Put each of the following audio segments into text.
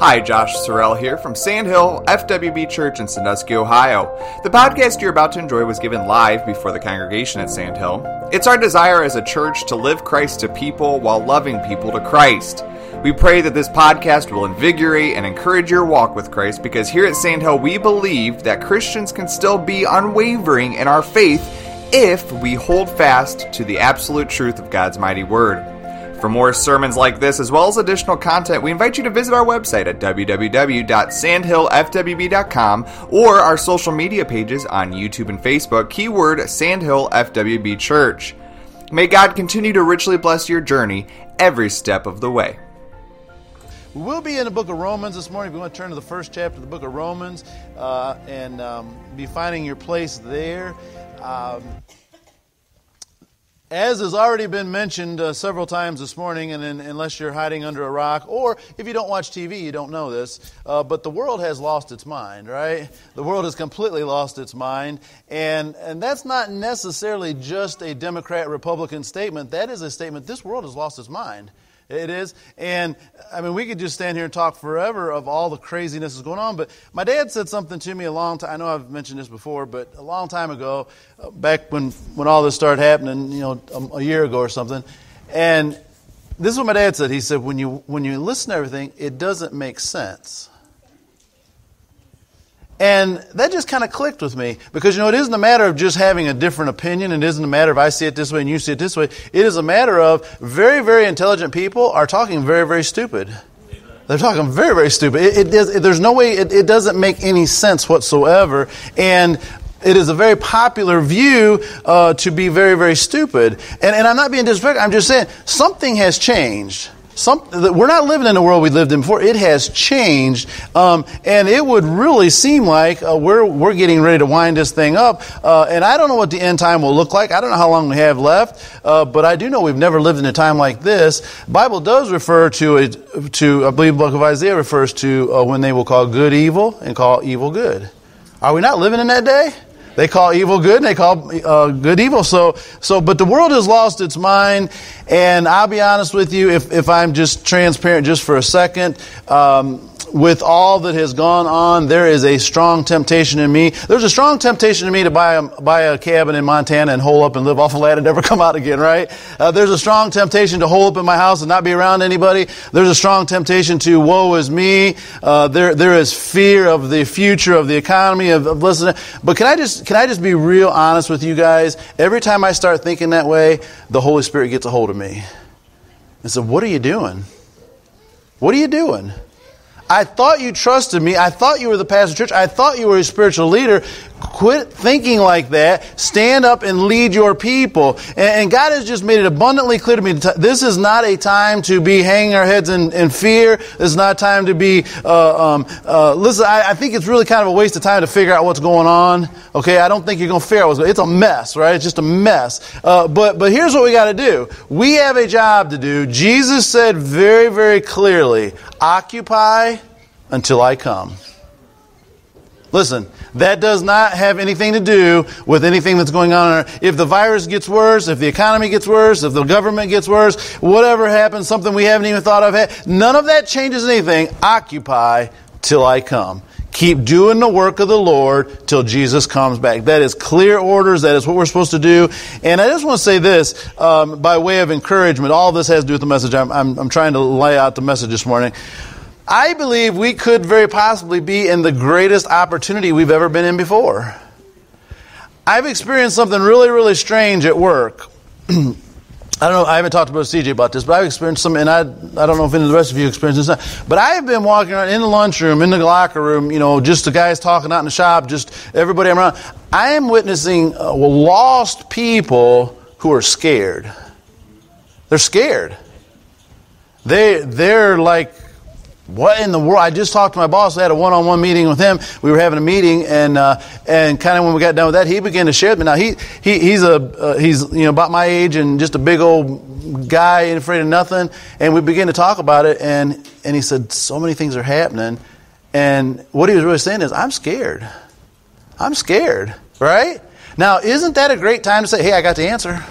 Hi, Josh Sorrell here from Sandhill FWB Church in Sandusky, Ohio. The podcast you're about to enjoy was given live before the congregation at Sandhill. It's our desire as a church to live Christ to people while loving people to Christ. We pray that this podcast will invigorate and encourage your walk with Christ because here at Sandhill we believe that Christians can still be unwavering in our faith if we hold fast to the absolute truth of God's mighty word. For more sermons like this, as well as additional content, we invite you to visit our website at www.sandhillfwb.com or our social media pages on YouTube and Facebook, keyword Sandhill FWB Church. May God continue to richly bless your journey every step of the way. We'll be in the book of Romans this morning. If you want to turn to the first chapter of the book of Romans uh, and um, be finding your place there. Um, as has already been mentioned uh, several times this morning, and in, unless you're hiding under a rock, or if you don't watch TV, you don't know this, uh, but the world has lost its mind, right? The world has completely lost its mind, and, and that's not necessarily just a Democrat Republican statement. That is a statement this world has lost its mind. It is. And I mean, we could just stand here and talk forever of all the craziness that's going on. But my dad said something to me a long time. I know I've mentioned this before, but a long time ago, uh, back when, when all this started happening, you know, a, a year ago or something. And this is what my dad said. He said, when you, when you listen to everything, it doesn't make sense. And that just kind of clicked with me because, you know, it isn't a matter of just having a different opinion. It isn't a matter of I see it this way and you see it this way. It is a matter of very, very intelligent people are talking very, very stupid. They're talking very, very stupid. It, it does, there's no way, it, it doesn't make any sense whatsoever. And it is a very popular view uh, to be very, very stupid. And, and I'm not being disrespectful. I'm just saying something has changed. Some, we're not living in the world we lived in before. It has changed, um, and it would really seem like uh, we're we're getting ready to wind this thing up. Uh, and I don't know what the end time will look like. I don't know how long we have left, uh, but I do know we've never lived in a time like this. Bible does refer to a, to I believe the book of Isaiah refers to uh, when they will call good evil and call evil good. Are we not living in that day? They call evil good and they call uh, good evil. So, so, but the world has lost its mind. And I'll be honest with you, if, if I'm just transparent just for a second, um, with all that has gone on, there is a strong temptation in me. There's a strong temptation in me to buy a, buy a cabin in Montana and hole up and live off the land and never come out again, right? Uh, there's a strong temptation to hole up in my house and not be around anybody. There's a strong temptation to woe is me. Uh, there, there is fear of the future of the economy of, of listening. But can I just, can I just be real honest with you guys? Every time I start thinking that way, the Holy Spirit gets a hold of me. Me and said, what are you doing? What are you doing? I thought you trusted me. I thought you were the pastor of church. I thought you were a spiritual leader. Quit thinking like that. Stand up and lead your people. And, God has just made it abundantly clear to me this is not a time to be hanging our heads in, in fear. This is not a time to be, uh, um, uh, listen, I, I, think it's really kind of a waste of time to figure out what's going on. Okay, I don't think you're going to figure out what's going. It's a mess, right? It's just a mess. Uh, but, but here's what we got to do. We have a job to do. Jesus said very, very clearly, occupy until I come. Listen, that does not have anything to do with anything that's going on. If the virus gets worse, if the economy gets worse, if the government gets worse, whatever happens, something we haven't even thought of, none of that changes anything. Occupy till I come. Keep doing the work of the Lord till Jesus comes back. That is clear orders. That is what we're supposed to do. And I just want to say this um, by way of encouragement. All this has to do with the message. I'm, I'm, I'm trying to lay out the message this morning. I believe we could very possibly be in the greatest opportunity we've ever been in before. I've experienced something really, really strange at work. I don't know, I haven't talked about CJ about this, but I've experienced some, and I, I don't know if any of the rest of you experienced this, but I have been walking around in the lunchroom, in the locker room, you know, just the guys talking out in the shop, just everybody around. I am witnessing uh, lost people who are scared. They're scared. They, they're like, what in the world? I just talked to my boss. I had a one-on-one meeting with him. We were having a meeting, and uh, and kind of when we got done with that, he began to share with me. Now he, he he's a uh, he's you know about my age and just a big old guy, ain't afraid of nothing. And we began to talk about it, and and he said so many things are happening, and what he was really saying is I'm scared. I'm scared, right? Now, isn't that a great time to say, "Hey, I got the answer.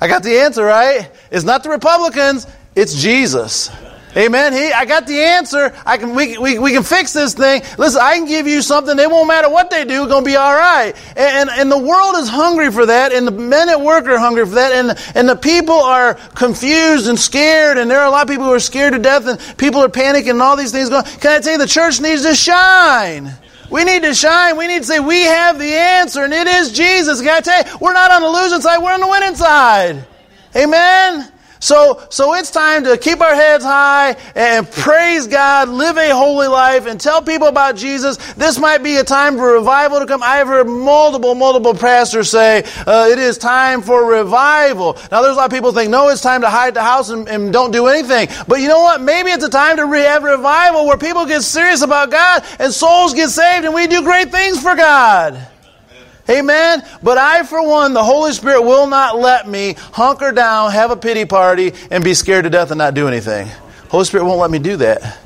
I got the answer, right? It's not the Republicans, it's Jesus." Amen. He, I got the answer. I can, we, we, we can fix this thing. Listen, I can give you something. It won't matter what they do. It's going to be all right. And, and, and, the world is hungry for that. And the men at work are hungry for that. And, and the people are confused and scared. And there are a lot of people who are scared to death. And people are panicking and all these things going. Can I tell you, the church needs to shine. We need to shine. We need to say, we have the answer, and it is Jesus. Can I tell you, we're not on the losing side, we're on the winning side. Amen? So, so it's time to keep our heads high and praise God, live a holy life, and tell people about Jesus. This might be a time for revival to come. I've heard multiple, multiple pastors say uh, it is time for revival. Now, there's a lot of people think, no, it's time to hide the house and, and don't do anything. But you know what? Maybe it's a time to have revival where people get serious about God and souls get saved and we do great things for God. Amen. But I, for one, the Holy Spirit will not let me hunker down, have a pity party, and be scared to death and not do anything. Holy Spirit won't let me do that.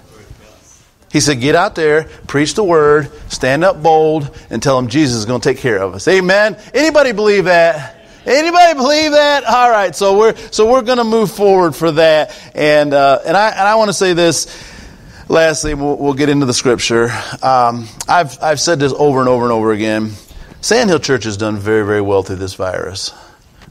He said, Get out there, preach the word, stand up bold, and tell them Jesus is going to take care of us. Amen. Anybody believe that? Anybody believe that? All right, so we're so we're going to move forward for that, and uh, and I and I want to say this. Lastly, we'll, we'll get into the scripture. Um, I've I've said this over and over and over again. Sandhill Church has done very, very well through this virus,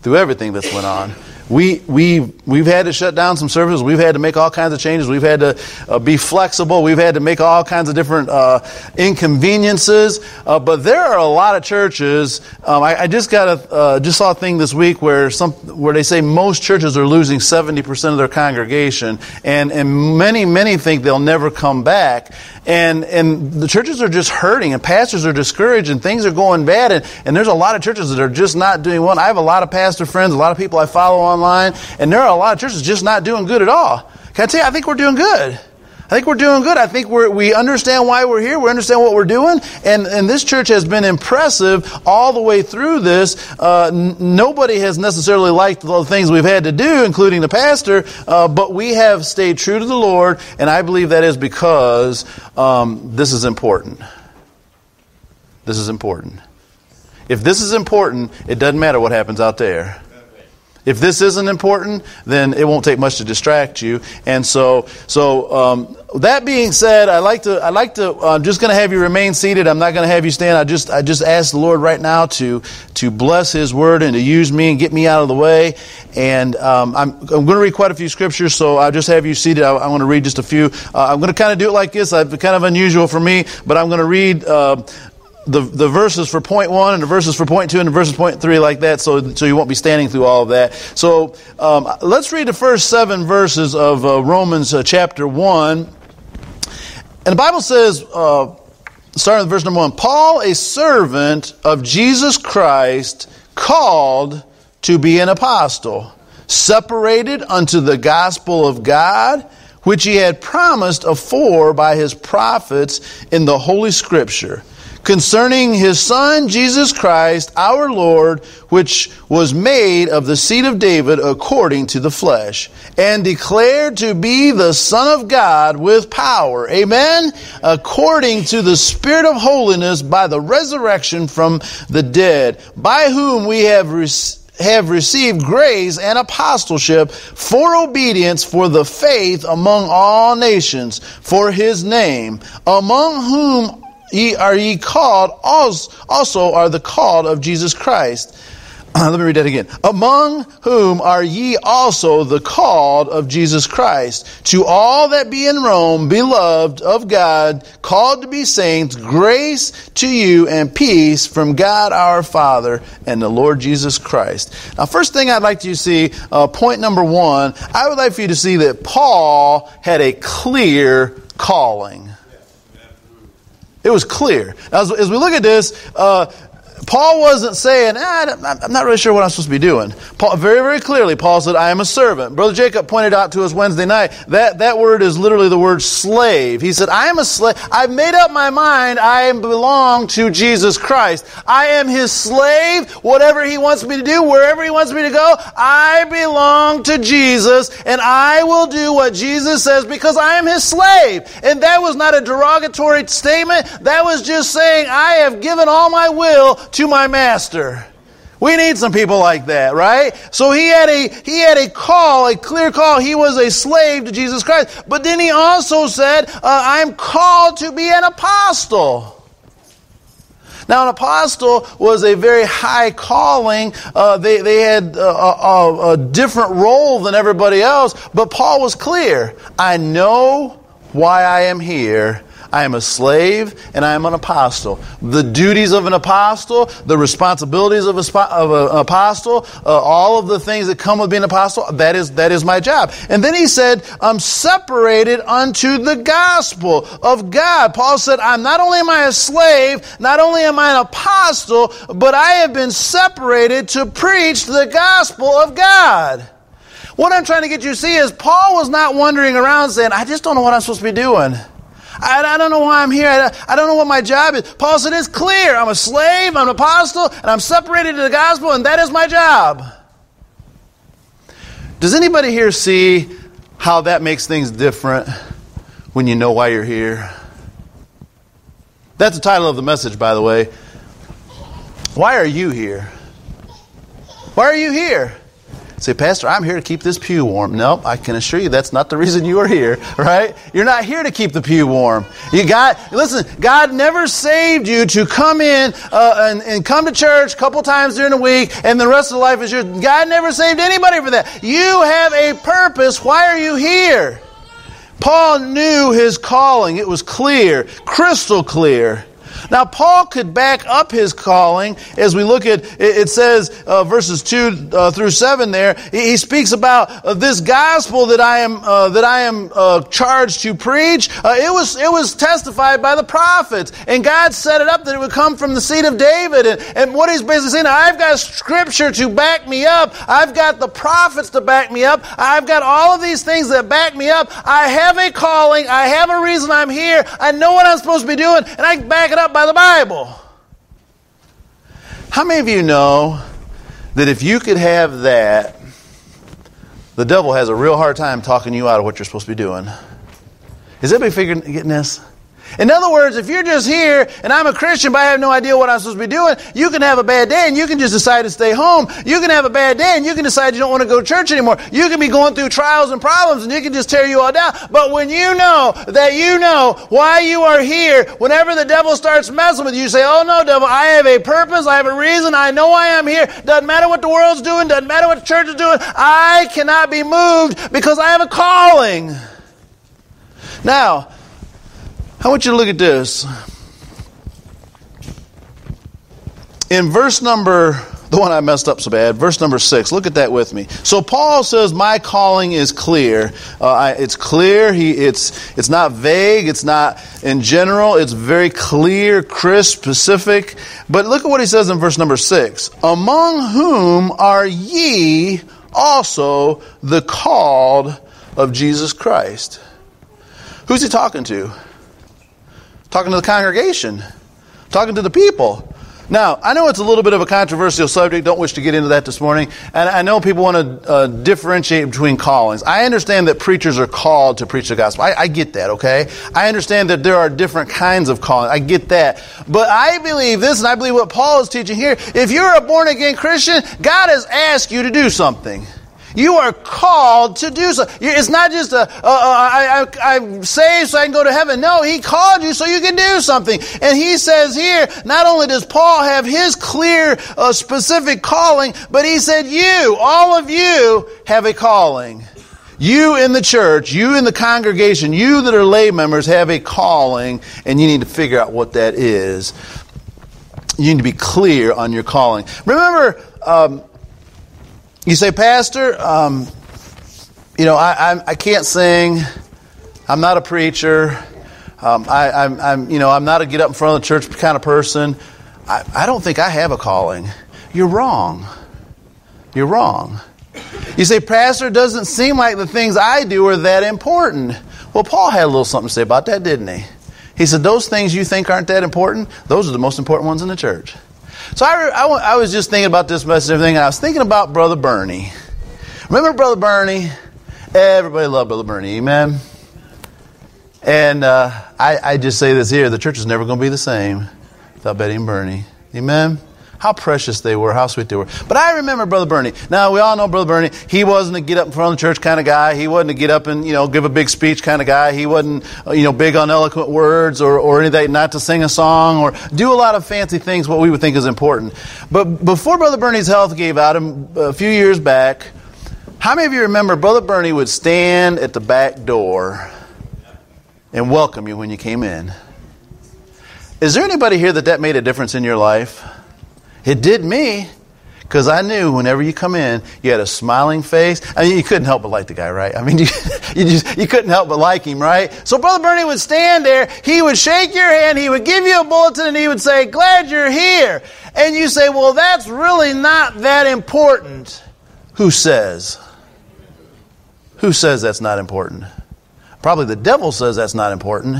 through everything that's went on. We, we, we've had to shut down some services. We've had to make all kinds of changes. We've had to uh, be flexible. We've had to make all kinds of different uh, inconveniences. Uh, but there are a lot of churches. Um, I, I, just got a, uh, just saw a thing this week where some, where they say most churches are losing 70% of their congregation. And, and many, many think they'll never come back. And, and the churches are just hurting and pastors are discouraged and things are going bad. And, and there's a lot of churches that are just not doing well. I have a lot of pastor friends, a lot of people I follow online, and there are a lot of churches just not doing good at all. Can I tell you, I think we're doing good. I think we're doing good. I think we we understand why we're here. We understand what we're doing. And, and this church has been impressive all the way through this. Uh, n- nobody has necessarily liked the things we've had to do, including the pastor, uh, but we have stayed true to the Lord. And I believe that is because um, this is important. This is important. If this is important, it doesn't matter what happens out there. If this isn't important, then it won't take much to distract you. And so, so um, that being said, I like to, I like to, uh, I'm just going to have you remain seated. I'm not going to have you stand. I just, I just ask the Lord right now to, to bless His Word and to use me and get me out of the way. And um, I'm, I'm going to read quite a few scriptures, so I'll just have you seated. I, I want to read just a few. Uh, I'm going to kind of do it like this. It's kind of unusual for me, but I'm going to read uh, the, the verses for point one and the verses for point two and the verses point three like that so, so you won't be standing through all of that. So um, let's read the first seven verses of uh, Romans uh, chapter one. And the Bible says, uh, starting with verse number one, Paul, a servant of Jesus Christ, called to be an apostle, separated unto the gospel of God, which he had promised afore by his prophets in the Holy Scripture concerning his son Jesus Christ, our Lord, which was made of the seed of David according to the flesh, and declared to be the Son of God with power. Amen? According to the Spirit of holiness by the resurrection from the dead, by whom we have received have received grace and apostleship for obedience for the faith among all nations for his name, among whom ye are ye called also are the called of Jesus Christ. Let me read that again. Among whom are ye also the called of Jesus Christ? To all that be in Rome, beloved of God, called to be saints, grace to you and peace from God our Father and the Lord Jesus Christ. Now, first thing I'd like you to see, uh, point number one, I would like for you to see that Paul had a clear calling. It was clear. As, as we look at this, uh, Paul wasn't saying, ah, I'm not really sure what I'm supposed to be doing. Paul, very, very clearly, Paul said, I am a servant. Brother Jacob pointed out to us Wednesday night that that word is literally the word slave. He said, I am a slave. I've made up my mind. I belong to Jesus Christ. I am his slave. Whatever he wants me to do, wherever he wants me to go, I belong to Jesus and I will do what Jesus says because I am his slave. And that was not a derogatory statement. That was just saying, I have given all my will to my master. We need some people like that, right? So he had a, he had a call, a clear call. He was a slave to Jesus Christ. But then he also said, uh, I'm called to be an apostle. Now, an apostle was a very high calling. Uh, they, they had a, a, a different role than everybody else, but Paul was clear. I know why I am here I am a slave and I am an apostle. The duties of an apostle, the responsibilities of, a, of an apostle, uh, all of the things that come with being an apostle, that is, that is my job. And then he said, I'm separated unto the gospel of God. Paul said, I'm not only am I a slave, not only am I an apostle, but I have been separated to preach the gospel of God. What I'm trying to get you to see is Paul was not wandering around saying, I just don't know what I'm supposed to be doing. I, I don't know why I'm here. I, I, don't know what my job is. Paul said, It's clear. I'm a slave, I'm an apostle, and I'm separated to the gospel, and that is my job. Does anybody here see how that makes things different when you know why you're here? That's the title of the message, by the way. Why are you here? Why are you here? Say, Pastor, I'm here to keep this pew warm. Nope, I can assure you that's not the reason you are here, right? You're not here to keep the pew warm. You got, listen, God never saved you to come in uh, and, and come to church a couple times during the week and the rest of the life is yours. God never saved anybody for that. You have a purpose. Why are you here? Paul knew his calling. It was clear, crystal clear. Now, Paul could back up his calling as we look at it says uh, verses 2 uh, through 7 there. He speaks about uh, this gospel that I am, uh, that I am uh, charged to preach. Uh, it, was, it was testified by the prophets, and God set it up that it would come from the seed of David. And, and what he's basically saying, I've got scripture to back me up, I've got the prophets to back me up, I've got all of these things that back me up. I have a calling, I have a reason I'm here, I know what I'm supposed to be doing, and I back it up by the Bible. How many of you know that if you could have that, the devil has a real hard time talking you out of what you're supposed to be doing? Is everybody figuring, getting this? In other words, if you're just here and I'm a Christian but I have no idea what I'm supposed to be doing, you can have a bad day and you can just decide to stay home. You can have a bad day and you can decide you don't want to go to church anymore. You can be going through trials and problems and you can just tear you all down. But when you know that you know why you are here, whenever the devil starts messing with you, you say, Oh no, devil, I have a purpose, I have a reason, I know why I am here. Doesn't matter what the world's doing, doesn't matter what the church is doing. I cannot be moved because I have a calling. Now, I want you to look at this. In verse number, the one I messed up so bad, verse number six, look at that with me. So Paul says, My calling is clear. Uh, I, it's clear. He, it's, it's not vague. It's not in general. It's very clear, crisp, specific. But look at what he says in verse number six. Among whom are ye also the called of Jesus Christ? Who's he talking to? Talking to the congregation, talking to the people. Now, I know it's a little bit of a controversial subject. Don't wish to get into that this morning. And I know people want to uh, differentiate between callings. I understand that preachers are called to preach the gospel. I, I, get that, okay? I understand that there are different kinds of calling. I get that. But I believe this, and I believe what Paul is teaching here. If you're a born again Christian, God has asked you to do something. You are called to do so. It's not just a, uh, uh, I, I, I'm saved so I can go to heaven. No, He called you so you can do something. And He says here, not only does Paul have his clear, uh, specific calling, but he said, you, all of you, have a calling. You in the church, you in the congregation, you that are lay members have a calling, and you need to figure out what that is. You need to be clear on your calling. Remember, um, you say, Pastor, um, you know, I, I, I, can't sing. I'm not a preacher. Um, I, I'm, I'm, you know, I'm not a get up in front of the church kind of person. I, I don't think I have a calling. You're wrong. You're wrong. You say, Pastor, it doesn't seem like the things I do are that important. Well, Paul had a little something to say about that, didn't he? He said, Those things you think aren't that important, those are the most important ones in the church. So I, I, I, was just thinking about this message and everything, and I was thinking about Brother Bernie. Remember Brother Bernie? Everybody loved Brother Bernie, amen? And uh, I, I, just say this here the church is never going to be the same without Betty and Bernie. Amen? How precious they were, how sweet they were. But I remember Brother Bernie. Now, we all know Brother Bernie. He wasn't a get up in front of the church kind of guy. He wasn't a get up and, you know, give a big speech kind of guy. He wasn't, uh, you know, big on eloquent words or, or anything, not to sing a song or do a lot of fancy things, what we would think is important. But before Brother Bernie's health gave out a few years back, how many of you remember Brother Bernie would stand at the back door and welcome you when you came in? Is there anybody here that that made a difference in your life? It did me. Because I knew whenever you come in, you had a smiling face. I mean, you couldn't help but like the guy, right? I mean, you, you, just, you couldn't help but like him, right? So Brother Bernie would stand there, he would shake your hand, he would give you a bulletin, and he would say, Glad you're here. And you say, Well, that's really not that important. Who says? Who says that's not important? Probably the devil says that's not important.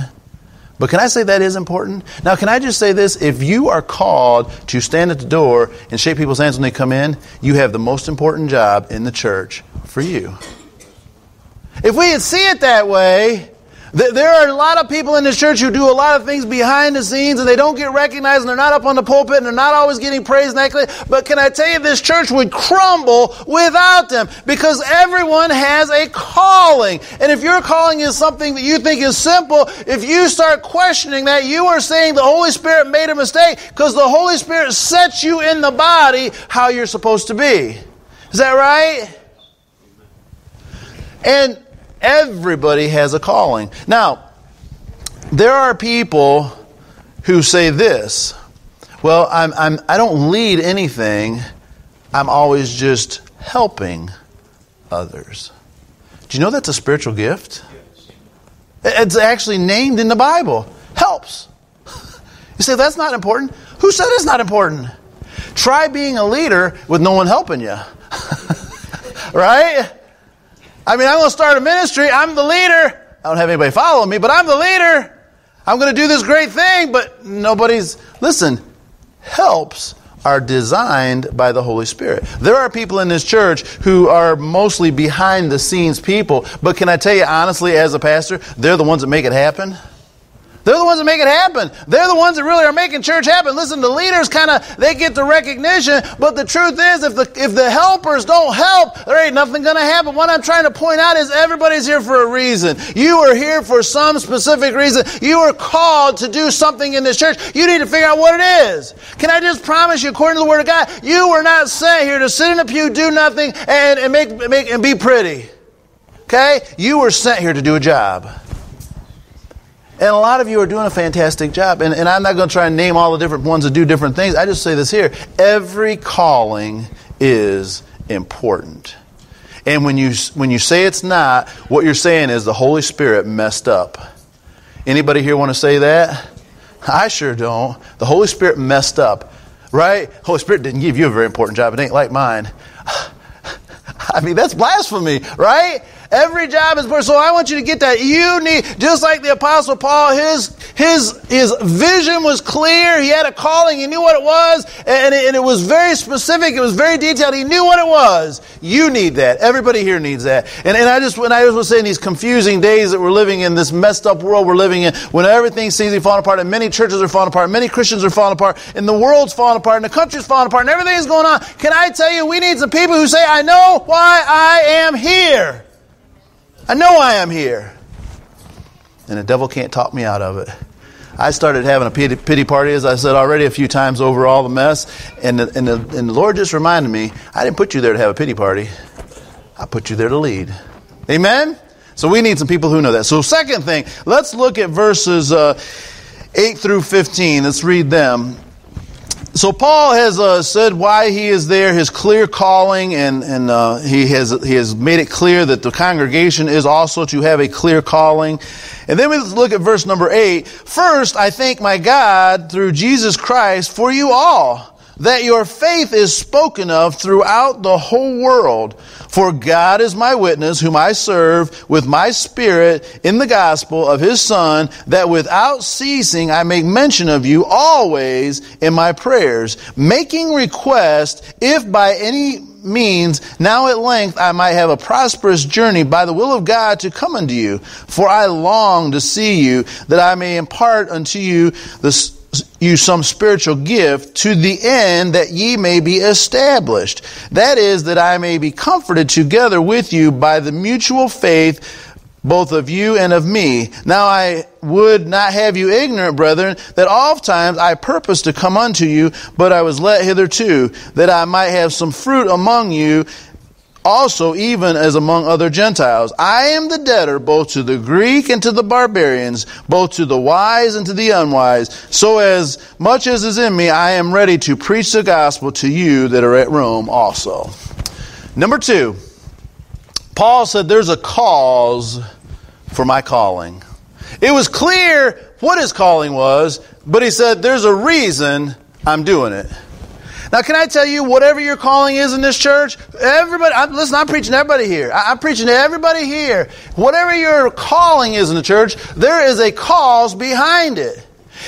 But can I say that is important? Now, can I just say this? If you are called to stand at the door and shake people's hands when they come in, you have the most important job in the church for you. If we had see it that way, there are a lot of people in this church who do a lot of things behind the scenes and they don't get recognized and they're not up on the pulpit and they're not always getting praise and. But can I tell you, this church would crumble without them because everyone has a calling. And if your calling is something that you think is simple, if you start questioning that, you are saying the Holy Spirit made a mistake because the Holy Spirit sets you in the body how you're supposed to be. Is that right? And Everybody has a calling. Now, there are people who say this well, I'm, I'm, I don't lead anything, I'm always just helping others. Do you know that's a spiritual gift? It's actually named in the Bible. Helps. You say that's not important. Who said it's not important? Try being a leader with no one helping you. right? I mean, I'm going to start a ministry. I'm the leader. I don't have anybody following me, but I'm the leader. I'm going to do this great thing, but nobody's. Listen, helps are designed by the Holy Spirit. There are people in this church who are mostly behind the scenes people, but can I tell you honestly, as a pastor, they're the ones that make it happen? They're the ones that make it happen. They're the ones that really are making church happen. Listen, the leaders kind of they get the recognition, but the truth is, if the if the helpers don't help, there ain't nothing going to happen. What I'm trying to point out is everybody's here for a reason. You are here for some specific reason. You are called to do something in this church. You need to figure out what it is. Can I just promise you, according to the Word of God, you were not sent here to sit in a pew, do nothing, and, and make, make and be pretty. Okay, you were sent here to do a job. And a lot of you are doing a fantastic job. And, and I'm not going to try and name all the different ones that do different things. I just say this here. Every calling is important. And when you, when you say it's not, what you're saying is the Holy Spirit messed up. Anybody here want to say that? I sure don't. The Holy Spirit messed up, right? Holy Spirit didn't give you a very important job. It ain't like mine. I mean, that's blasphemy, right? Every job is. So I want you to get that. You need, just like the Apostle Paul, his, his, his vision was clear. He had a calling. He knew what it was. And it, and it was very specific. It was very detailed. He knew what it was. You need that. Everybody here needs that. And, and I just, when I was saying these confusing days that we're living in, this messed up world we're living in, when everything seems to be falling apart, and many churches are falling apart, many Christians are falling apart, and the world's falling apart, and the country's falling apart, and everything's going on. Can I tell you, we need some people who say, I know why I am here. I know I am here. And the devil can't talk me out of it. I started having a pity, pity, party, as I said already, a few times over all the mess. And the, and, the, and the Lord just reminded me I didn't put you there to have a pity party, I put you there to lead. Amen? So we need some people who know that. So, second thing, let's look at verses uh, 8 through 15. Let's read them. So Paul has uh, said why he is there, his clear calling, and, and uh, he, has, he has made it clear that the congregation is also to have a clear calling. And then we look at verse number eight. First, I thank my God through Jesus Christ for you all that your faith is spoken of throughout the whole world. For God is my witness, whom I serve with my spirit in the gospel of his Son, that without ceasing I make mention of you always in my prayers, making request if by any means now at length I might have a prosperous journey by the will of God to come unto you. For I long to see you, that I may impart unto you the you some spiritual gift to the end that ye may be established. That is, that I may be comforted together with you by the mutual faith both of you and of me. Now I would not have you ignorant, brethren, that oft times I purposed to come unto you, but I was let hitherto, that I might have some fruit among you, also even as among other Gentiles. I am the debtor both to the Greek and to the barbarians, both to the wise and to the unwise. So as much as is in me, I am ready to preach the gospel to you that are at Rome also. Number two, Paul said there's a cause for my calling. It was clear what his calling was, but he said there's a reason I'm doing it. Now, can I tell you, whatever your calling is in this church, everybody, I'm, listen, I'm preaching to everybody here. I, I'm preaching to everybody here. Whatever your calling is in the church, there is a cause behind it.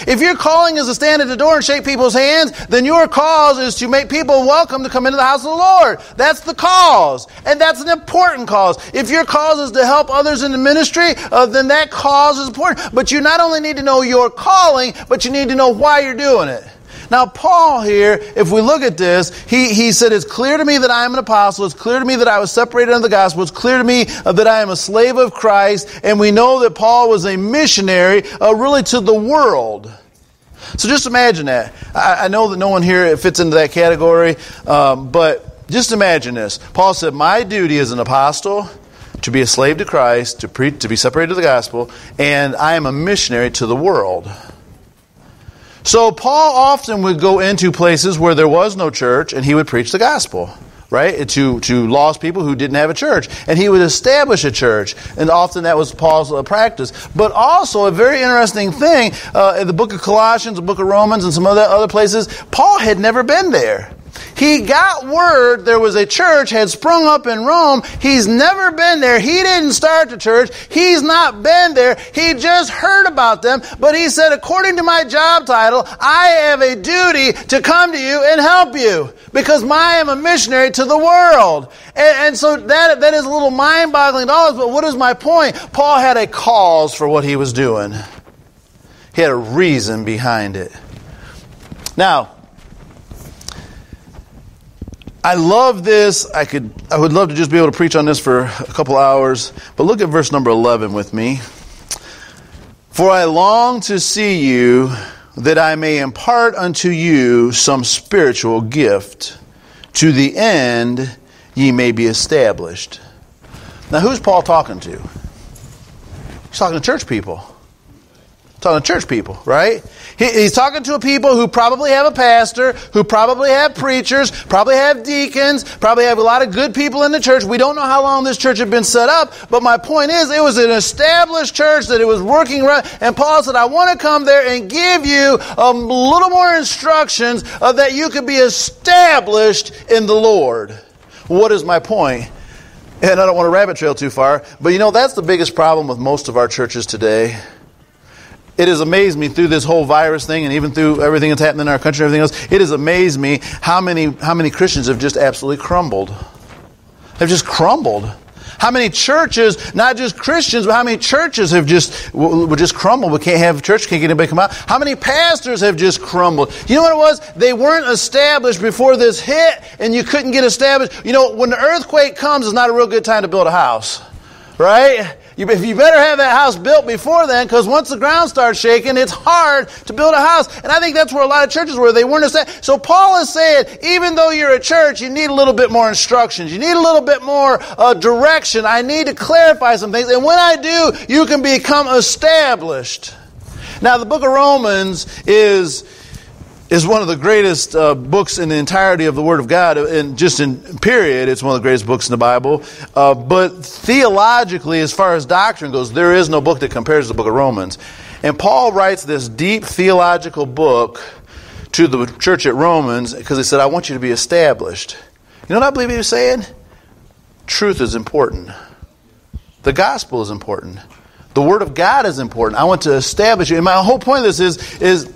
If your calling is to stand at the door and shake people's hands, then your cause is to make people welcome to come into the house of the Lord. That's the cause. And that's an important cause. If your cause is to help others in the ministry, uh, then that cause is important. But you not only need to know your calling, but you need to know why you're doing it. Now, Paul here, if we look at this, he, he said, It's clear to me that I am an apostle. It's clear to me that I was separated under the gospel. It's clear to me uh, that I am a slave of Christ. And we know that Paul was a missionary, uh, really to the world. So just imagine that. I, I, know that no one here fits into that category, um, but just imagine this. Paul said, My duty as an apostle to be a slave to Christ, to, to be separated to the gospel, and I am a missionary to the world. So Paul often would go into places where there was no church and he would preach the gospel, right? To, to lost people who didn't have a church. And he would establish a church. And often that was Paul's uh, practice. But also a very interesting thing, uh, in the book of Colossians, the book of Romans, and some other, other places, Paul had never been there. He got word there was a church had sprung up in Rome. He's never been there. He didn't start the church. He's not been there. He just heard about them. But he said, according to my job title, I have a duty to come to you and help you because I am a missionary to the world. And, and so that, that is a little mind boggling to us. But what is my point? Paul had a cause for what he was doing. He had a reason behind it. Now, I love this. I could I would love to just be able to preach on this for a couple hours. But look at verse number 11 with me. For I long to see you that I may impart unto you some spiritual gift to the end ye may be established. Now who's Paul talking to? He's talking to church people. Talking to church people, right? he's talking to a people who probably have a pastor, who probably have preachers, probably have deacons, probably have a lot of good people in the church. We don't know how long this church had been set up, but my point is, it was an established church that it was working right. And Paul said, I want to come there and give you a little more instructions uh, that you could be established in the Lord. What is my point? And I don't want to rabbit trail too far, but you know, that's the biggest problem with most of our churches today it has amazed me through this whole virus thing and even through everything that's happened in our country and everything else. It has amazed me how many, how many Christians have just absolutely crumbled. They've just crumbled. How many churches, not just Christians, but how many churches have just will just crumbled? We can't have church, can't get anybody come out. How many pastors have just crumbled? You know what it was? They weren't established before this hit, and you couldn't get established. You know, when the earthquake comes, it's not a real good time to build a house, right? You, you better have that house built before then, because once the ground starts shaking, it's hard to build a house. And I think that's where a lot of churches were. They weren't established. So Paul is saying, even though you're a church, you need a little bit more instructions. You need a little bit more uh, direction. I need to clarify some things. And when I do, you can become established. Now, the book of Romans is is one of the greatest uh, books in the entirety of the Word of God, and just in period, it's one of the greatest books in the Bible. Uh, but theologically, as far as doctrine goes, there is no book that compares to the book of Romans. And Paul writes this deep theological book to the church at Romans because he said, I want you to be established. You know what I believe he was saying? Truth is important, the gospel is important. The Word of God is important. I want to establish you. And my whole point of this is, is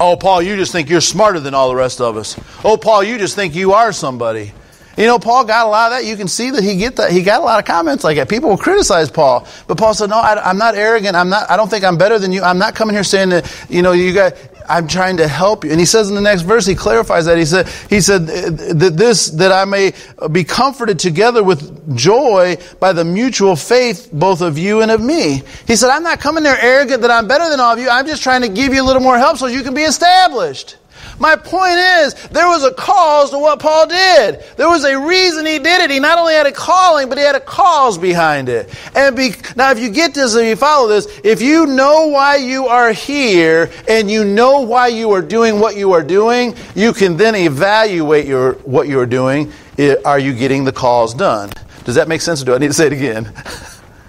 Oh, Paul, you just think you're smarter than all the rest of us. Oh, Paul, you just think you are somebody. You know, Paul got a lot of that. You can see that he get that. He got a lot of comments like that. People will criticize Paul, but Paul said, "No, I, am not arrogant. I'm not. I don't think I'm better than you. I'm not coming here saying that. You know, you got. I'm trying to help you. And he says in the next verse, he clarifies that. He said, he said uh, that this, that I may be comforted together with joy by the mutual faith both of you and of me. He said, I'm not coming there arrogant that I'm better than all of you. I'm just trying to give you a little more help so you can be established. My point is, there was a cause to what Paul did. There was a reason he did it. He not only had a calling, but he had a cause behind it. And be, now, if you get this, if you follow this, if you know why you are here and you know why you are doing what you are doing, you can then evaluate your, what you are doing. Are you getting the cause done? Does that make sense? Or do I need to say it again?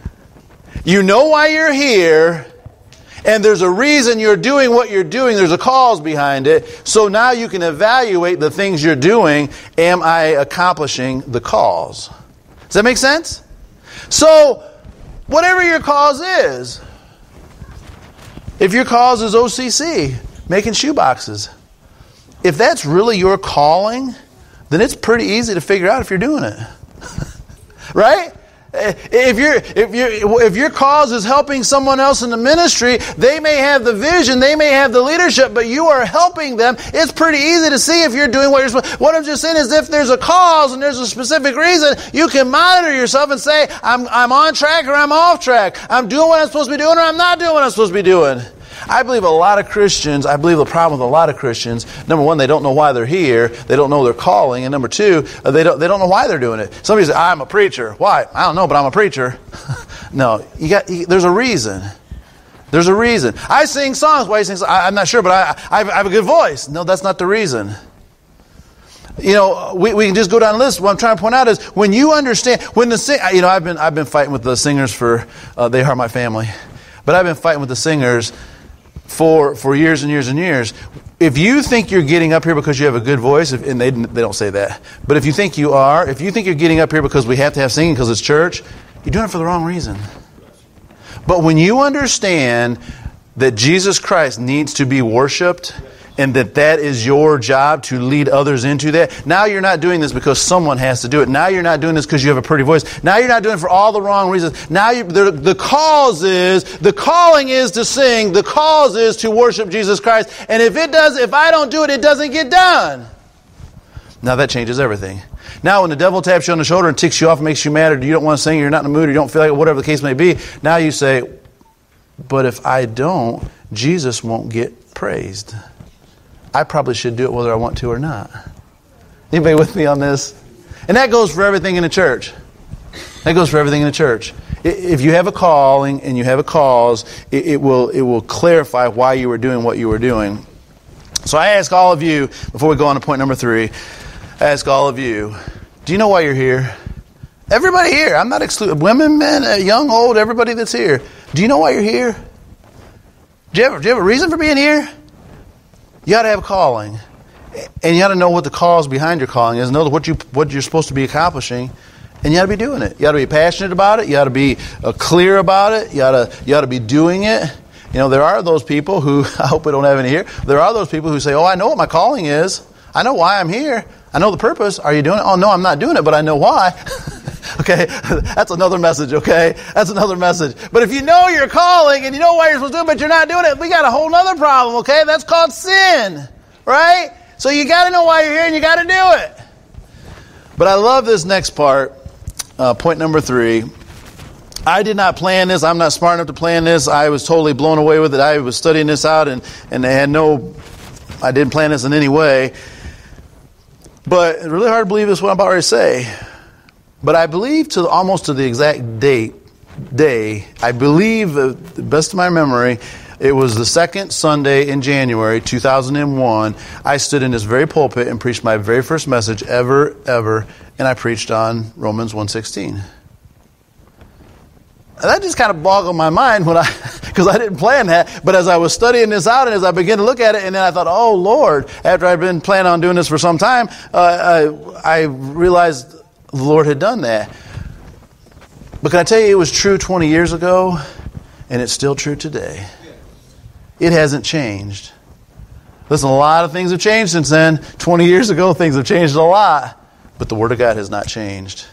you know why you're here and there's a reason you're doing what you're doing. There's a cause behind it. So now you can evaluate the things you're doing. Am I accomplishing the cause? Does that make sense? So, whatever your cause is, if your cause is OCC, making shoeboxes, if that's really your calling, then it's pretty easy to figure out if you're doing it. right? Eh, if, you if, you if your cause is helping someone else in the ministry, they may have the vision, they may have the leadership, but you are helping them. It's pretty easy to see if you're doing what you're supposed What I'm just saying is if there's a cause and there's a specific reason, you can monitor yourself and say, I'm, I'm on track or I'm off track. I'm doing what I'm supposed to be doing or I'm not doing what I'm supposed to be doing. I believe a lot of Christians, I believe the problem with a lot of Christians, number one, they don't know why they're here. They don't know their calling. And number two, uh, they don't, they don't know why they're doing it. Somebody says, I'm a preacher. Why? I don't know, but I'm a preacher. no, you got, you, there's a reason. There's a reason. I sing songs. Why you sing songs? I, am not sure, but I, I, have a good voice. No, that's not the reason. You know, we, we can just go down the list. What I'm trying to point out is when you understand, when the sing, you know, I've been, I've been fighting with the singers for, uh, they are my family. But I've been fighting with the singers for, for years and years and years. If you think you're getting up here because you have a good voice, if, and they, they don't say that, but if you think you are, if you think you're getting up here because we have to have singing because it's church, you're doing it for the wrong reason. But when you understand that Jesus Christ needs to be worshiped, and that that is your job to lead others into that. Now you're not doing this because someone has to do it. Now you're not doing this because you have a pretty voice. Now you're not doing it for all the wrong reasons. Now you, the, the cause is, the calling is to sing. The cause is to worship Jesus Christ. And if it does, if I don't do it, it doesn't get done. Now that changes everything. Now, when the devil taps you on the shoulder and ticks you off and makes you mad, or you don't want to sing, or you're not in the mood, or you don't feel like it, whatever the case may be, now you say, But if I don't, Jesus won't get praised. I probably should do it whether I want to or not. Anybody with me on this? And that goes for everything in the church. That goes for everything in the church. If you have a calling and you have a cause, it, will, it will clarify why you were doing what you were doing. So I ask all of you, before we go on to point number three, I ask all of you, do you know why you're here? Everybody here, I'm not excluding women, men, uh, young, old, everybody that's here. Do you know why you're here? Do you have, do you have a reason for being here? You got to have a calling. And you got to know what the cause behind your calling is, know what, you, what you're supposed to be accomplishing, and you got to be doing it. You got to be passionate about it. You got to be uh, clear about it. You got to you got to be doing it. You know, there are those people who I hope we don't have any here. There are those people who say, "Oh, I know what my calling is. I know why I'm here. I know the purpose. Are you doing it? Oh, no, I'm not doing it, but I know why." okay, that's another message. Okay, that's another message. But if you know your calling and you know why you're supposed to do it, but you're not doing it, we got a whole other problem. Okay, that's called sin, right? So you got to know why you're here and you got to do it. But I love this next part. Uh, point number three. I did not plan this. I'm not smart enough to plan this. I was totally blown away with it. I was studying this out and, and they had no, I didn't plan this in any way. But it's really hard to believe this what I'm about to say. But I believe to almost to the exact date, day, I believe, uh, the best of my memory, it was the second Sunday in January 2001. I stood in this very pulpit and preached my very first message ever, ever, and I preached on Romans 116. That just kind of boggled my mind when I, because I didn't plan that. But as I was studying this out and as I began to look at it, and then I thought, oh Lord, after I'd been planning on doing this for some time, uh, I, I realized the Lord had done that. But can I tell you, it was true 20 years ago, and it's still true today. It hasn't changed. Listen, a lot of things have changed since then. 20 years ago, things have changed a lot, but the Word of God has not changed.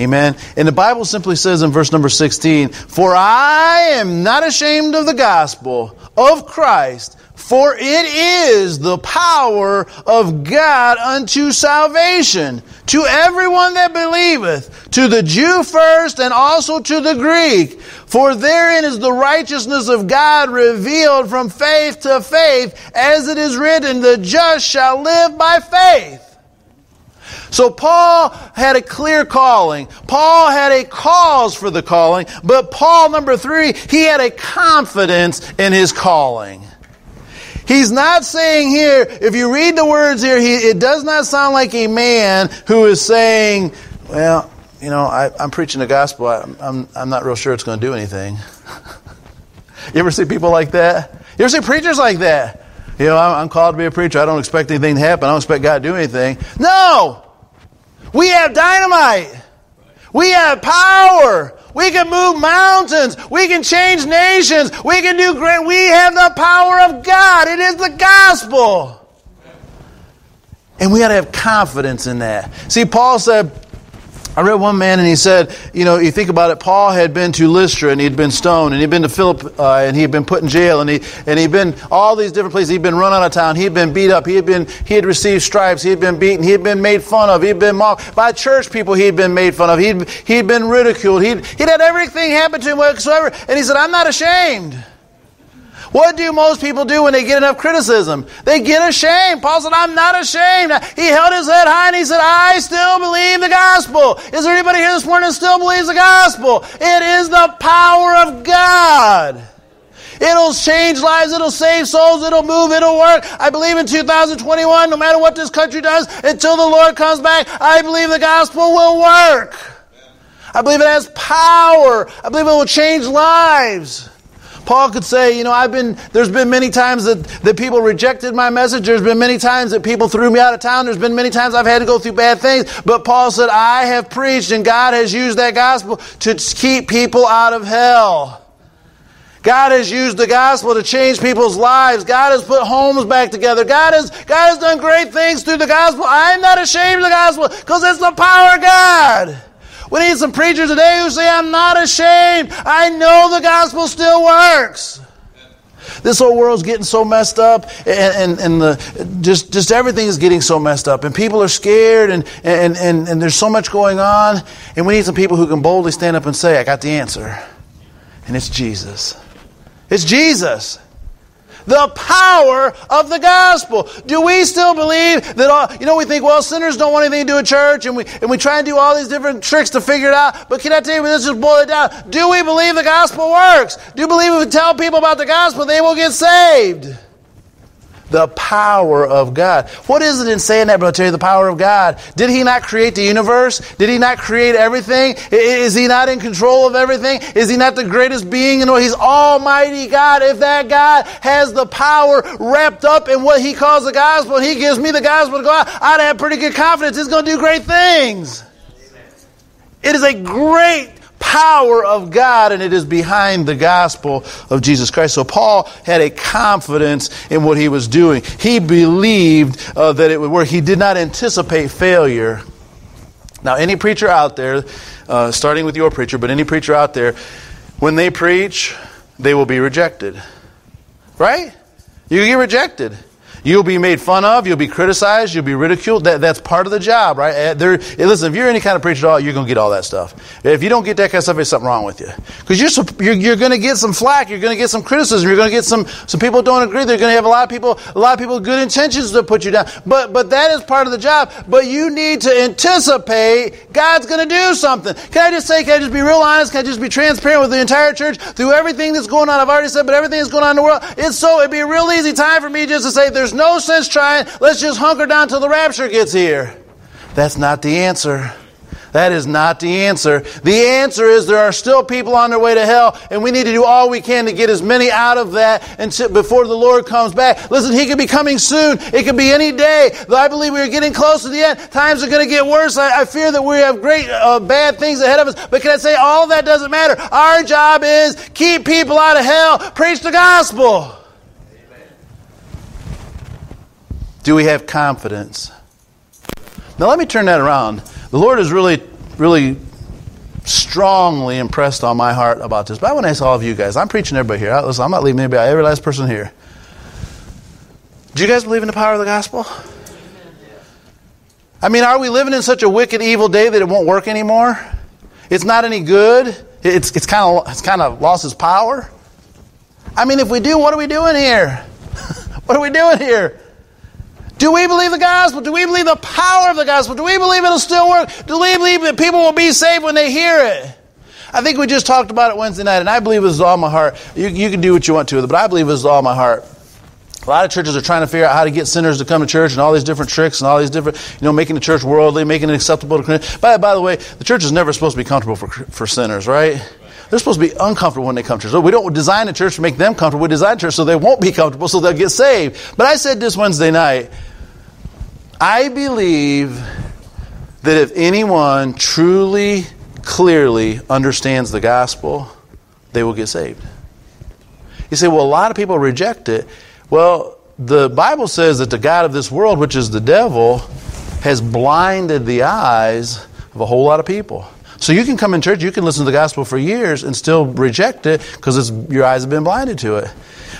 Amen. And the Bible simply says in verse number 16, For I am not ashamed of the gospel of Christ, for it is the power of God unto salvation to everyone that believeth, to the Jew first and also to the Greek. For therein is the righteousness of God revealed from faith to faith, as it is written, the just shall live by faith. So Paul had a clear calling. Paul had a cause for the calling, but Paul, number three, he had a confidence in his calling. He's not saying here, if you read the words here, he, it does not sound like a man who is saying, well, you know, I, am preaching the gospel. I, I'm, I'm not real sure it's going to do anything. you ever see people like that? You ever see preachers like that? You know, I'm, I'm called to be a preacher. I don't expect anything to happen. I don't expect God to do anything. No! We have dynamite. We have power. We can move mountains. We can change nations. We can do great. We have the power of God. It is the gospel. And we got to have confidence in that. See, Paul said, I read one man and he said, you know, you think about it, Paul had been to Lystra and he'd been stoned and he'd been to Philip uh, and he'd been put in jail and he and he'd been all these different places. He'd been run out of town. He'd been beat up. He had been he had received stripes. He had been beaten. He had been made fun of. He'd been mocked by church people. He'd been made fun of. He'd he'd been ridiculed. He'd he'd had everything happen to him whatsoever. And he said, I'm not ashamed. What do most people do when they get enough criticism? They get ashamed. Paul said, I'm not ashamed. He held his head high and he said, I still believe the gospel. Is there anybody here this morning that still believes the gospel? It is the power of God. It'll change lives. It'll save souls. It'll move. It'll work. I believe in 2021, no matter what this country does, until the Lord comes back, I believe the gospel will work. I believe it has power. I believe it will change lives. Paul could say, you know, I've been, there's been many times that, that people rejected my message. There's been many times that people threw me out of town. There's been many times I've had to go through bad things. But Paul said, I have preached and God has used that gospel to keep people out of hell. God has used the gospel to change people's lives. God has put homes back together. God has, God has done great things through the gospel. I'm not ashamed of the gospel because it's the power of God. We need some preachers today who say, I'm not ashamed. I know the gospel still works. This whole world's getting so messed up, and, and, and the, just, just everything is getting so messed up, and people are scared, and, and, and, and there's so much going on, and we need some people who can boldly stand up and say, I got the answer. And it's Jesus. It's Jesus the power of the gospel. Do we still believe that all, you know, we think, well, sinners don't want anything to do with church and we, and we try and do all these different tricks to figure it out. But can I tell you, let's just boil it down. Do we believe the gospel works? Do you believe if we tell people about the gospel, they will get saved? The power of God. What is it in saying that, tell you the power of God? Did He not create the universe? Did He not create everything? Is He not in control of everything? Is He not the greatest being in the world? He's Almighty God. If that God has the power wrapped up in what He calls the gospel, and He gives me the gospel to go out, I'd have pretty good confidence He's going to do great things. It is a great power of God and it is behind the gospel of Jesus Christ. So Paul had a confidence in what he was doing. He believed uh, that it would work. He did not anticipate failure. Now, any preacher out there, uh, starting with your preacher, but any preacher out there, when they preach, they will be rejected. Right? You get rejected. You'll be made fun of. You'll be criticized. You'll be ridiculed. That, that's part of the job, right? Uh, there, listen, if you're any kind of preacher at all, you're going to get all that stuff. If you don't get that kind of stuff, there's something wrong with you. Because you're, you're, you're going to get some flack. You're going to get some criticism. You're going to get some, some people don't agree. They're going to have a lot of people, a lot of people with good intentions to put you down. But, but that is part of the job. But you need to anticipate God's going to do something. Can I just say, can I just be real honest? Can I just be transparent with the entire church through everything that's going on? I've already said, but everything that's going on in the world. It's so, it'd be a real easy time for me just to say, there's there's no sense trying, let's just hunker down till the rapture gets here. That's not the answer. That is not the answer. The answer is there are still people on their way to hell, and we need to do all we can to get as many out of that until, before the Lord comes back. Listen, He could be coming soon. It could be any day. I believe we are getting close to the end. Times are going to get worse. I, I fear that we have great uh, bad things ahead of us. But can I say all that doesn't matter? Our job is keep people out of hell, preach the gospel. Do we have confidence? Now, let me turn that around. The Lord has really, really strongly impressed on my heart about this. But I want to ask all of you guys. I'm preaching everybody here. Listen, I'm not leaving anybody, every last person here. Do you guys believe in the power of the gospel? I mean, are we living in such a wicked, evil day that it won't work anymore? It's not any good. It's, it's kind of it's kind of lost its power. I mean, if we do, what are we doing here? what are we doing here? Do we believe the gospel? Do we believe the power of the gospel? Do we believe it'll still work? Do we believe that people will be saved when they hear it? I think we just talked about it Wednesday night, and I believe with all my heart. You, you can do what you want to with it, but I believe with all my heart. A lot of churches are trying to figure out how to get sinners to come to church and all these different tricks and all these different, you know, making the church worldly, making it acceptable to. By, by the way, the church is never supposed to be comfortable for, for sinners, right? They're supposed to be uncomfortable when they come to church. We don't design a church to make them comfortable. We design a church so they won't be comfortable, so they'll get saved. But I said this Wednesday night. I believe that if anyone truly, clearly understands the gospel, they will get saved. You say, well, a lot of people reject it. Well, the Bible says that the God of this world, which is the devil, has blinded the eyes of a whole lot of people. So you can come in church, you can listen to the gospel for years and still reject it because your eyes have been blinded to it.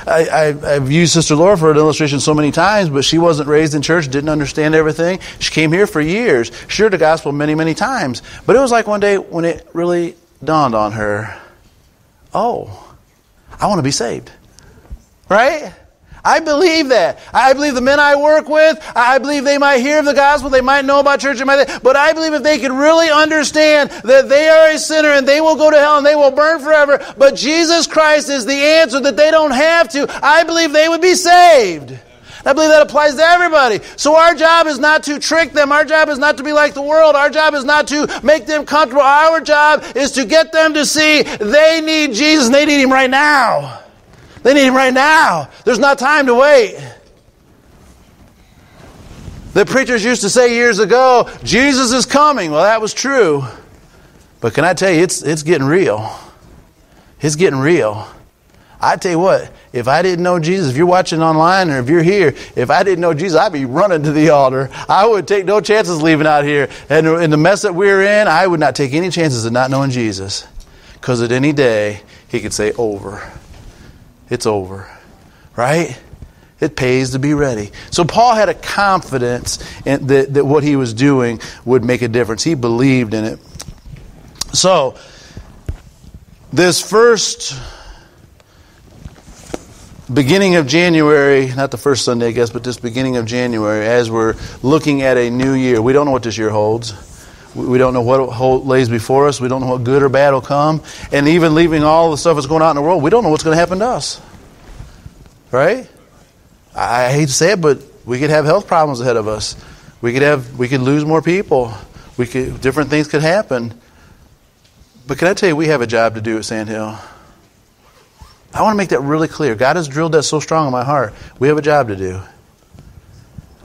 I, have used Sister Laura for an illustration so many times, but she wasn't raised in church, didn't understand everything. She came here for years, she heard the gospel many, many times. But it was like one day when it really dawned on her oh, I want to be saved. Right? I believe that. I believe the men I work with, I believe they might hear of the gospel, they might know about church, but I believe if they could really understand that they are a sinner and they will go to hell and they will burn forever, but Jesus Christ is the answer that they don't have to, I believe they would be saved. I believe that applies to everybody. So our job is not to trick them. Our job is not to be like the world. Our job is not to make them comfortable. Our job is to get them to see they need Jesus and they need Him right now. They need him right now. There's not time to wait. The preachers used to say years ago, Jesus is coming. Well, that was true. But can I tell you, it's, it's getting real. It's getting real. I tell you what, if I didn't know Jesus, if you're watching online or if you're here, if I didn't know Jesus, I'd be running to the altar. I would take no chances leaving out here. And in the mess that we're in, I would not take any chances of not knowing Jesus. Because at any day, he could say, over it's over. Right? It pays to be ready. So Paul had a confidence that, that what he was doing would make a difference. He believed in it. So, this first beginning of January, not the first Sunday, I guess, but this beginning of January, as we're looking at a new year, we don't know what this year holds. We don't know what lays before us. We don't know what good or bad will come. And even leaving all the stuff that's going on in the world, we don't know what's going to happen to us. Right? I hate to say it, but we could have health problems ahead of us. We could have we could lose more people. We could different things could happen. But can I tell you we have a job to do at Sandhill? I want to make that really clear. God has drilled that so strong in my heart. We have a job to do.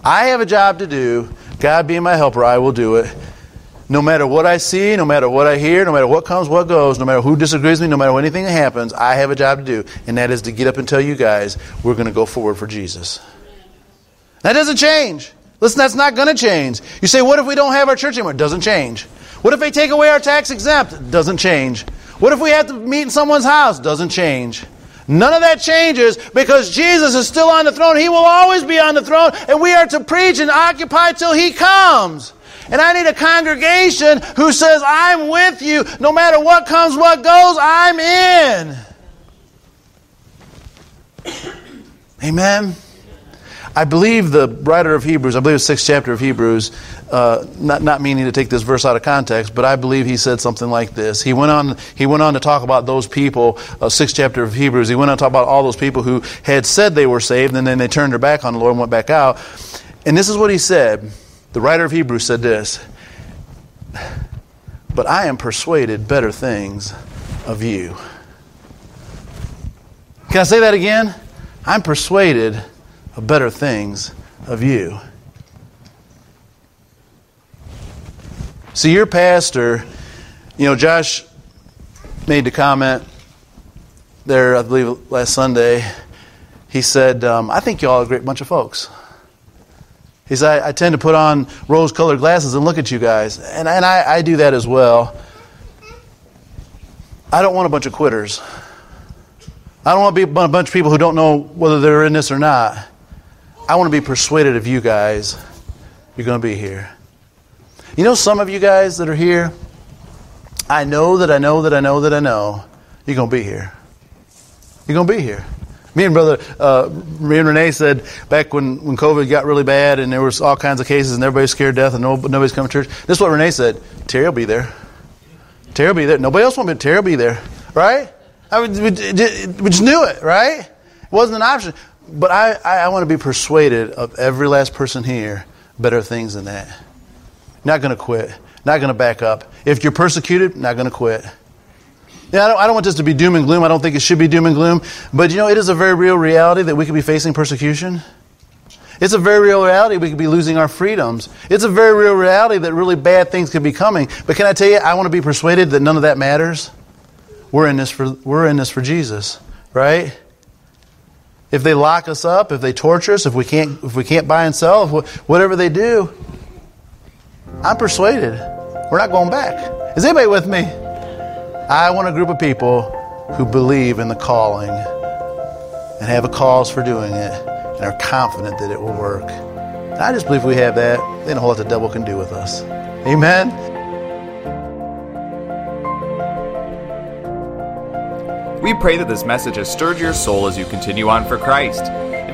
I have a job to do. God being my helper, I will do it. No matter what I see, no matter what I hear, no matter what comes, what goes, no matter who disagrees with me, no matter anything that happens, I have a job to do, and that is to get up and tell you guys we're going to go forward for Jesus. That doesn't change. Listen, that's not going to change. You say, what if we don't have our church anymore? It doesn't change. What if they take away our tax exempt? It doesn't change. What if we have to meet in someone's house? It doesn't change. None of that changes because Jesus is still on the throne. He will always be on the throne, and we are to preach and occupy till He comes. And I need a congregation who says, I'm with you. No matter what comes, what goes, I'm in. Amen. I believe the writer of Hebrews, I believe the sixth chapter of Hebrews, uh, not, not meaning to take this verse out of context, but I believe he said something like this. He went on, he went on to talk about those people, uh, sixth chapter of Hebrews, he went on to talk about all those people who had said they were saved, and then they turned their back on the Lord and went back out. And this is what he said. The writer of Hebrews said this But I am persuaded better things of you. Can I say that again? I'm persuaded of better things of you. See, your pastor, you know, Josh made the comment there, I believe, last Sunday. He said, um, I think y'all are a great bunch of folks. He said, I, tend to put on rose colored glasses and look at you guys. And, and I, I do that as well. I don't want a bunch of quitters. I don't want to be a bunch of people who don't know whether they're in this or not. I want to be persuaded of you guys. You're going to be here. You know, some of you guys that are here, I know that I know that I know that I know you're going to be here. You're going to be here. Me and brother, uh, me and Renee said back when, when COVID got really bad and there was all kinds of cases and everybody's scared to death and nobody's coming to church. This is what Renee said. Terry will be there. Terry will be there. Nobody else won't be. Terry will be there. Right? I mean, we, we just knew it, right? It wasn't an option. But I, I, I want to be persuaded of every last person here better things than that. Not going to quit. Not going to back up. If you're persecuted, not going to quit. Yeah, I don't, I don't want this to be doom and gloom. I don't think it should be doom and gloom. But you know, it is a very real reality that we could be facing persecution. It's a very real reality we could be losing our freedoms. It's a very real reality that really bad things could be coming. But can I tell you, I want to be persuaded that none of that matters. We're in this for, we're in this for Jesus, right? If they lock us up, if they torture us, if we can't, if we can't buy and sell, whatever they do, I'm persuaded we're not going back. Is anybody with me? I want a group of people who believe in the calling and have a cause for doing it and are confident that it will work. And I just believe we have that, then a whole lot the devil can do with us. Amen. We pray that this message has stirred your soul as you continue on for Christ.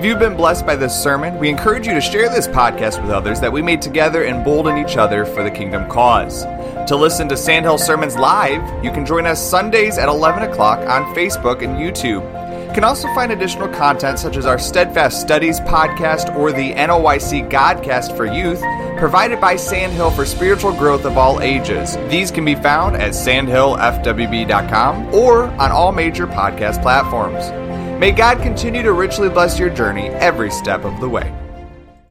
If you've been blessed by this sermon, we encourage you to share this podcast with others that we may together embolden each other for the kingdom cause. To listen to Sandhill Sermons live, you can join us Sundays at 11 o'clock on Facebook and YouTube. You can also find additional content such as our Steadfast Studies podcast or the NOYC Godcast for Youth, provided by Sandhill for spiritual growth of all ages. These can be found at sandhillfwb.com or on all major podcast platforms. May God continue to richly bless your journey every step of the way.